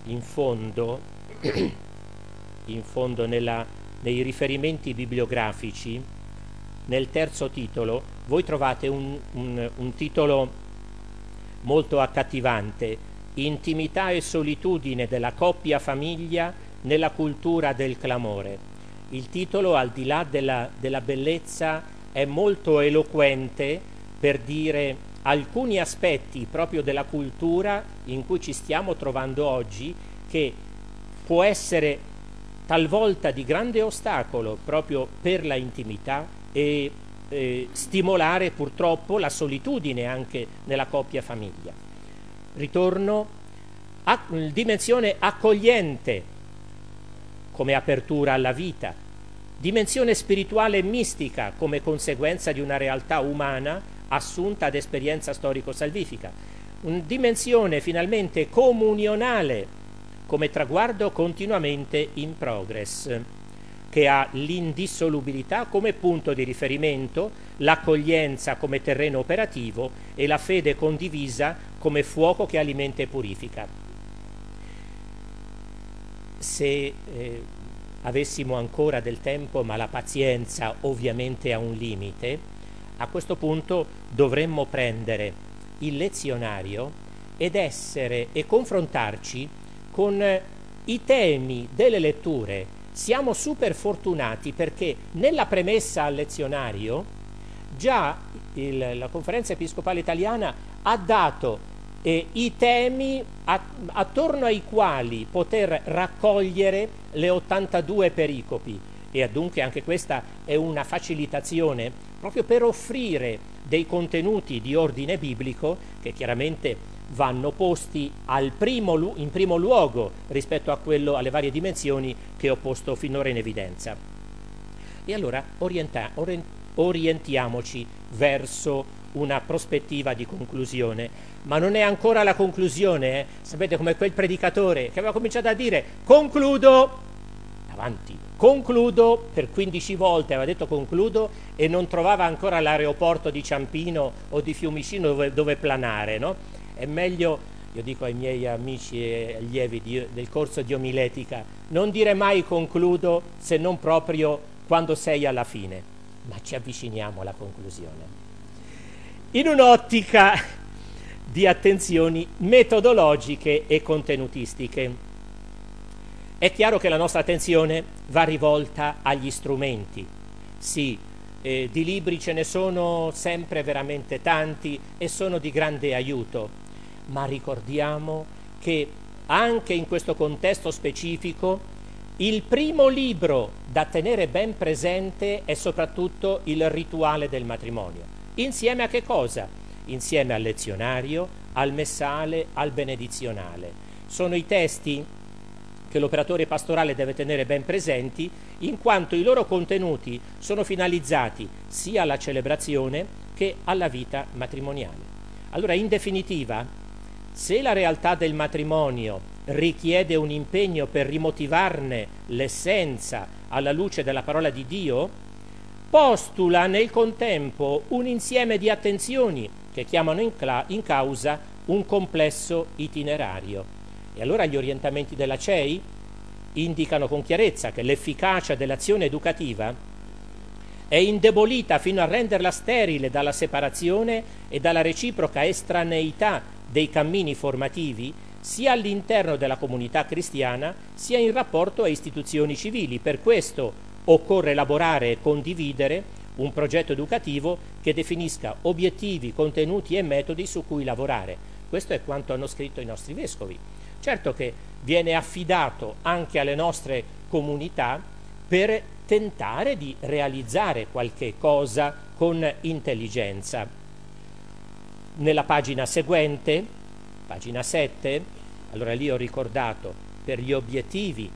In fondo, <clears throat> in fondo nella, nei riferimenti bibliografici, nel terzo titolo, voi trovate un, un, un titolo molto accattivante, Intimità e solitudine della coppia famiglia nella cultura del clamore. Il titolo, al di là della, della bellezza, è molto eloquente per dire alcuni aspetti proprio della cultura in cui ci stiamo trovando oggi che può essere talvolta di grande ostacolo proprio per la intimità e eh, stimolare purtroppo la solitudine anche nella coppia famiglia. Ritorno a dimensione accogliente come apertura alla vita, dimensione spirituale e mistica come conseguenza di una realtà umana assunta ad esperienza storico-salvifica, dimensione finalmente comunionale come traguardo continuamente in progress che ha l'indissolubilità come punto di riferimento, l'accoglienza come terreno operativo e la fede condivisa come fuoco che alimenta e purifica. Se eh, avessimo ancora del tempo, ma la pazienza ovviamente ha un limite, a questo punto dovremmo prendere il lezionario ed essere e confrontarci con i temi delle letture siamo super fortunati perché nella premessa al lezionario già il, la conferenza episcopale italiana ha dato eh, i temi a, attorno ai quali poter raccogliere le 82 pericopi. E dunque anche questa è una facilitazione proprio per offrire dei contenuti di ordine biblico che chiaramente vanno posti primo, in primo luogo rispetto a quello, alle varie dimensioni che ho posto finora in evidenza. E allora orienta, orient, orientiamoci verso una prospettiva di conclusione, ma non è ancora la conclusione, eh? sapete come quel predicatore che aveva cominciato a dire concludo, avanti, concludo per 15 volte, aveva detto concludo e non trovava ancora l'aeroporto di Ciampino o di Fiumicino dove, dove planare, no? È meglio, io dico ai miei amici e allievi di, del corso di omiletica, non dire mai concludo se non proprio quando sei alla fine, ma ci avviciniamo alla conclusione. In un'ottica di attenzioni metodologiche e contenutistiche. È chiaro che la nostra attenzione va rivolta agli strumenti. Sì, eh, di libri ce ne sono sempre veramente tanti e sono di grande aiuto, ma ricordiamo che anche in questo contesto specifico il primo libro da tenere ben presente è soprattutto il rituale del matrimonio. Insieme a che cosa? Insieme al lezionario, al messale, al benedizionale. Sono i testi che l'operatore pastorale deve tenere ben presenti, in quanto i loro contenuti sono finalizzati sia alla celebrazione che alla vita matrimoniale. Allora, in definitiva, se la realtà del matrimonio richiede un impegno per rimotivarne l'essenza alla luce della parola di Dio, postula nel contempo un insieme di attenzioni che chiamano in, cla- in causa un complesso itinerario. E allora gli orientamenti della CEI indicano con chiarezza che l'efficacia dell'azione educativa è indebolita fino a renderla sterile dalla separazione e dalla reciproca estraneità dei cammini formativi sia all'interno della comunità cristiana sia in rapporto a istituzioni civili. Per questo occorre elaborare e condividere un progetto educativo che definisca obiettivi, contenuti e metodi su cui lavorare. Questo è quanto hanno scritto i nostri vescovi. Certo che viene affidato anche alle nostre comunità per tentare di realizzare qualche cosa con intelligenza nella pagina seguente, pagina 7, allora lì ho ricordato per gli obiettivi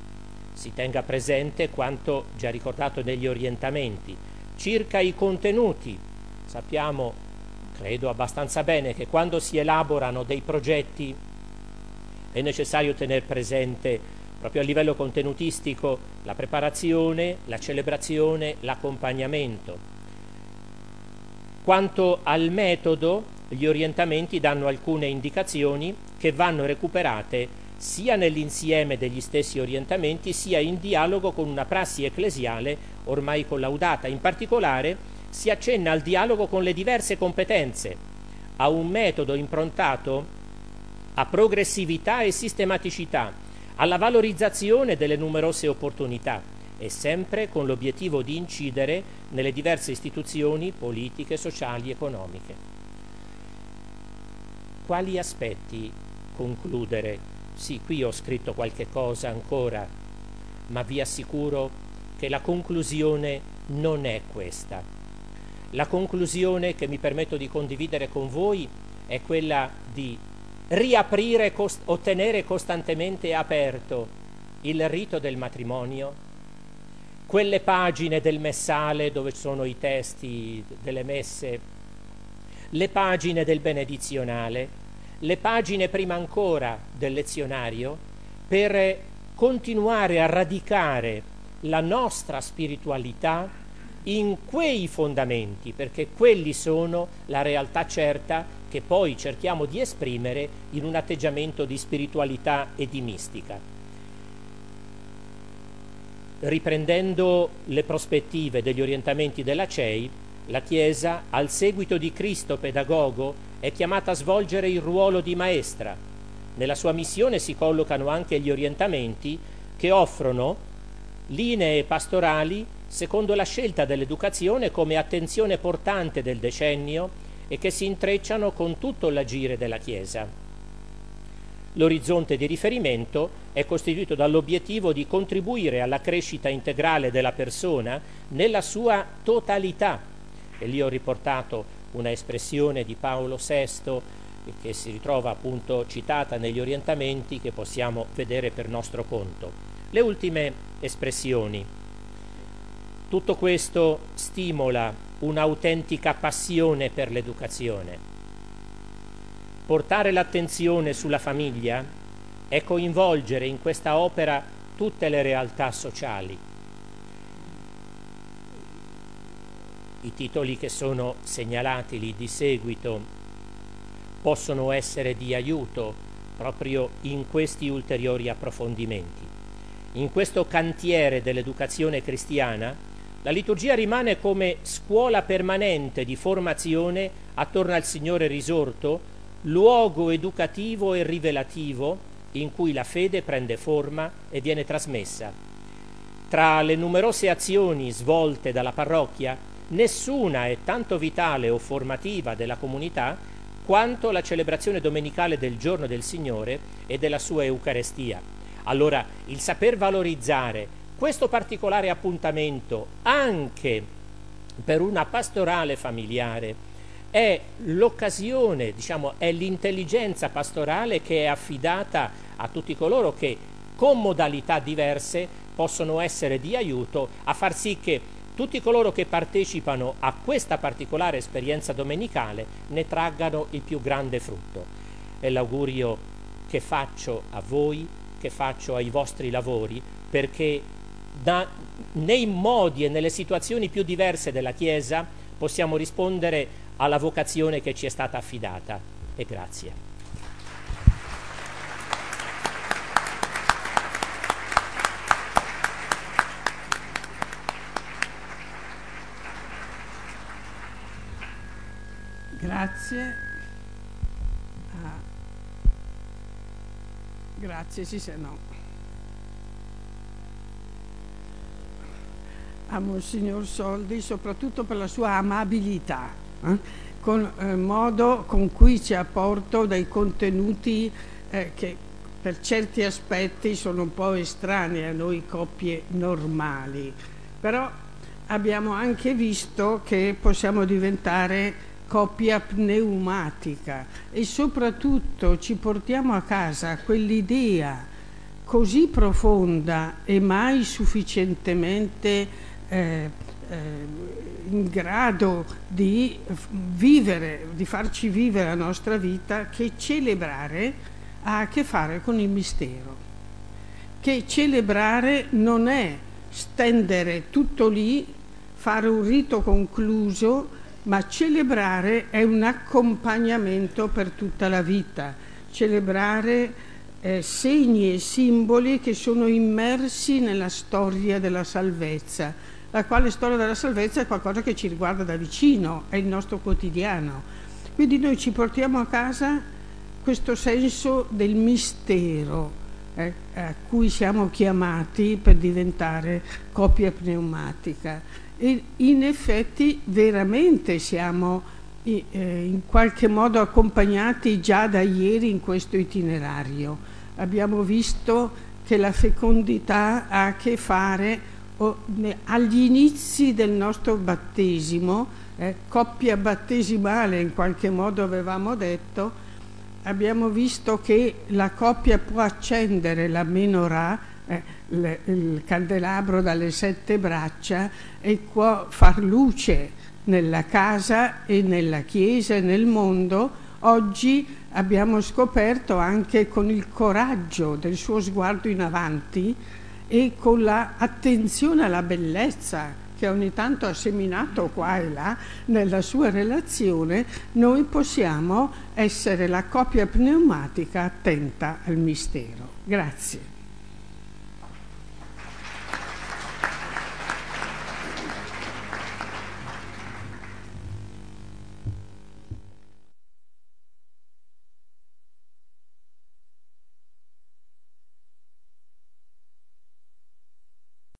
si tenga presente quanto già ricordato negli orientamenti. Circa i contenuti, sappiamo, credo abbastanza bene, che quando si elaborano dei progetti è necessario tenere presente proprio a livello contenutistico la preparazione, la celebrazione, l'accompagnamento. Quanto al metodo, gli orientamenti danno alcune indicazioni che vanno recuperate sia nell'insieme degli stessi orientamenti sia in dialogo con una prassi ecclesiale ormai collaudata. In particolare si accenna al dialogo con le diverse competenze, a un metodo improntato a progressività e sistematicità, alla valorizzazione delle numerose opportunità e sempre con l'obiettivo di incidere nelle diverse istituzioni politiche, sociali economiche quali aspetti concludere? Sì, qui ho scritto qualche cosa ancora, ma vi assicuro che la conclusione non è questa. La conclusione che mi permetto di condividere con voi è quella di riaprire o tenere costantemente aperto il rito del matrimonio, quelle pagine del messale dove sono i testi delle messe, le pagine del benedizionale, le pagine prima ancora del lezionario, per continuare a radicare la nostra spiritualità in quei fondamenti, perché quelli sono la realtà certa che poi cerchiamo di esprimere in un atteggiamento di spiritualità e di mistica. Riprendendo le prospettive degli orientamenti della CEI, la Chiesa, al seguito di Cristo pedagogo, è chiamata a svolgere il ruolo di maestra. Nella sua missione si collocano anche gli orientamenti che offrono linee pastorali secondo la scelta dell'educazione come attenzione portante del decennio e che si intrecciano con tutto l'agire della Chiesa. L'orizzonte di riferimento è costituito dall'obiettivo di contribuire alla crescita integrale della persona nella sua totalità. E lì ho riportato una espressione di Paolo VI che si ritrova appunto citata negli orientamenti che possiamo vedere per nostro conto. Le ultime espressioni tutto questo stimola un'autentica passione per l'educazione. Portare l'attenzione sulla famiglia è coinvolgere in questa opera tutte le realtà sociali. I titoli che sono segnalati lì di seguito possono essere di aiuto proprio in questi ulteriori approfondimenti. In questo cantiere dell'educazione cristiana la liturgia rimane come scuola permanente di formazione attorno al Signore risorto, luogo educativo e rivelativo in cui la fede prende forma e viene trasmessa. Tra le numerose azioni svolte dalla parrocchia, nessuna è tanto vitale o formativa della comunità quanto la celebrazione domenicale del giorno del Signore e della sua Eucarestia. Allora, il saper valorizzare questo particolare appuntamento anche per una pastorale familiare è l'occasione, diciamo, è l'intelligenza pastorale che è affidata a tutti coloro che con modalità diverse possono essere di aiuto a far sì che tutti coloro che partecipano a questa particolare esperienza domenicale ne traggano il più grande frutto. È l'augurio che faccio a voi, che faccio ai vostri lavori, perché da, nei modi e nelle situazioni più diverse della Chiesa possiamo rispondere alla vocazione che ci è stata affidata. E grazie. Grazie. Ah. Grazie, sì, se no. a Monsignor Soldi soprattutto per la sua amabilità, eh? con eh, modo con cui ci ha portato dei contenuti eh, che per certi aspetti sono un po' estranei a noi coppie normali, però abbiamo anche visto che possiamo diventare coppia pneumatica e soprattutto ci portiamo a casa quell'idea così profonda e mai sufficientemente eh, eh, in grado di vivere, di farci vivere la nostra vita, che celebrare ha a che fare con il mistero. Che celebrare non è stendere tutto lì, fare un rito concluso, ma celebrare è un accompagnamento per tutta la vita. Celebrare eh, segni e simboli che sono immersi nella storia della salvezza la quale storia della salvezza è qualcosa che ci riguarda da vicino, è il nostro quotidiano. Quindi noi ci portiamo a casa questo senso del mistero eh, a cui siamo chiamati per diventare coppia pneumatica. E in effetti veramente siamo eh, in qualche modo accompagnati già da ieri in questo itinerario. Abbiamo visto che la fecondità ha a che fare agli inizi del nostro battesimo eh, coppia battesimale in qualche modo avevamo detto, abbiamo visto che la coppia può accendere la menorah, eh, il, il candelabro dalle sette braccia e può far luce nella casa e nella chiesa e nel mondo. Oggi abbiamo scoperto anche con il coraggio del suo sguardo in avanti e con l'attenzione alla bellezza che ogni tanto ha seminato qua e là nella sua relazione, noi possiamo essere la coppia pneumatica attenta al mistero. Grazie.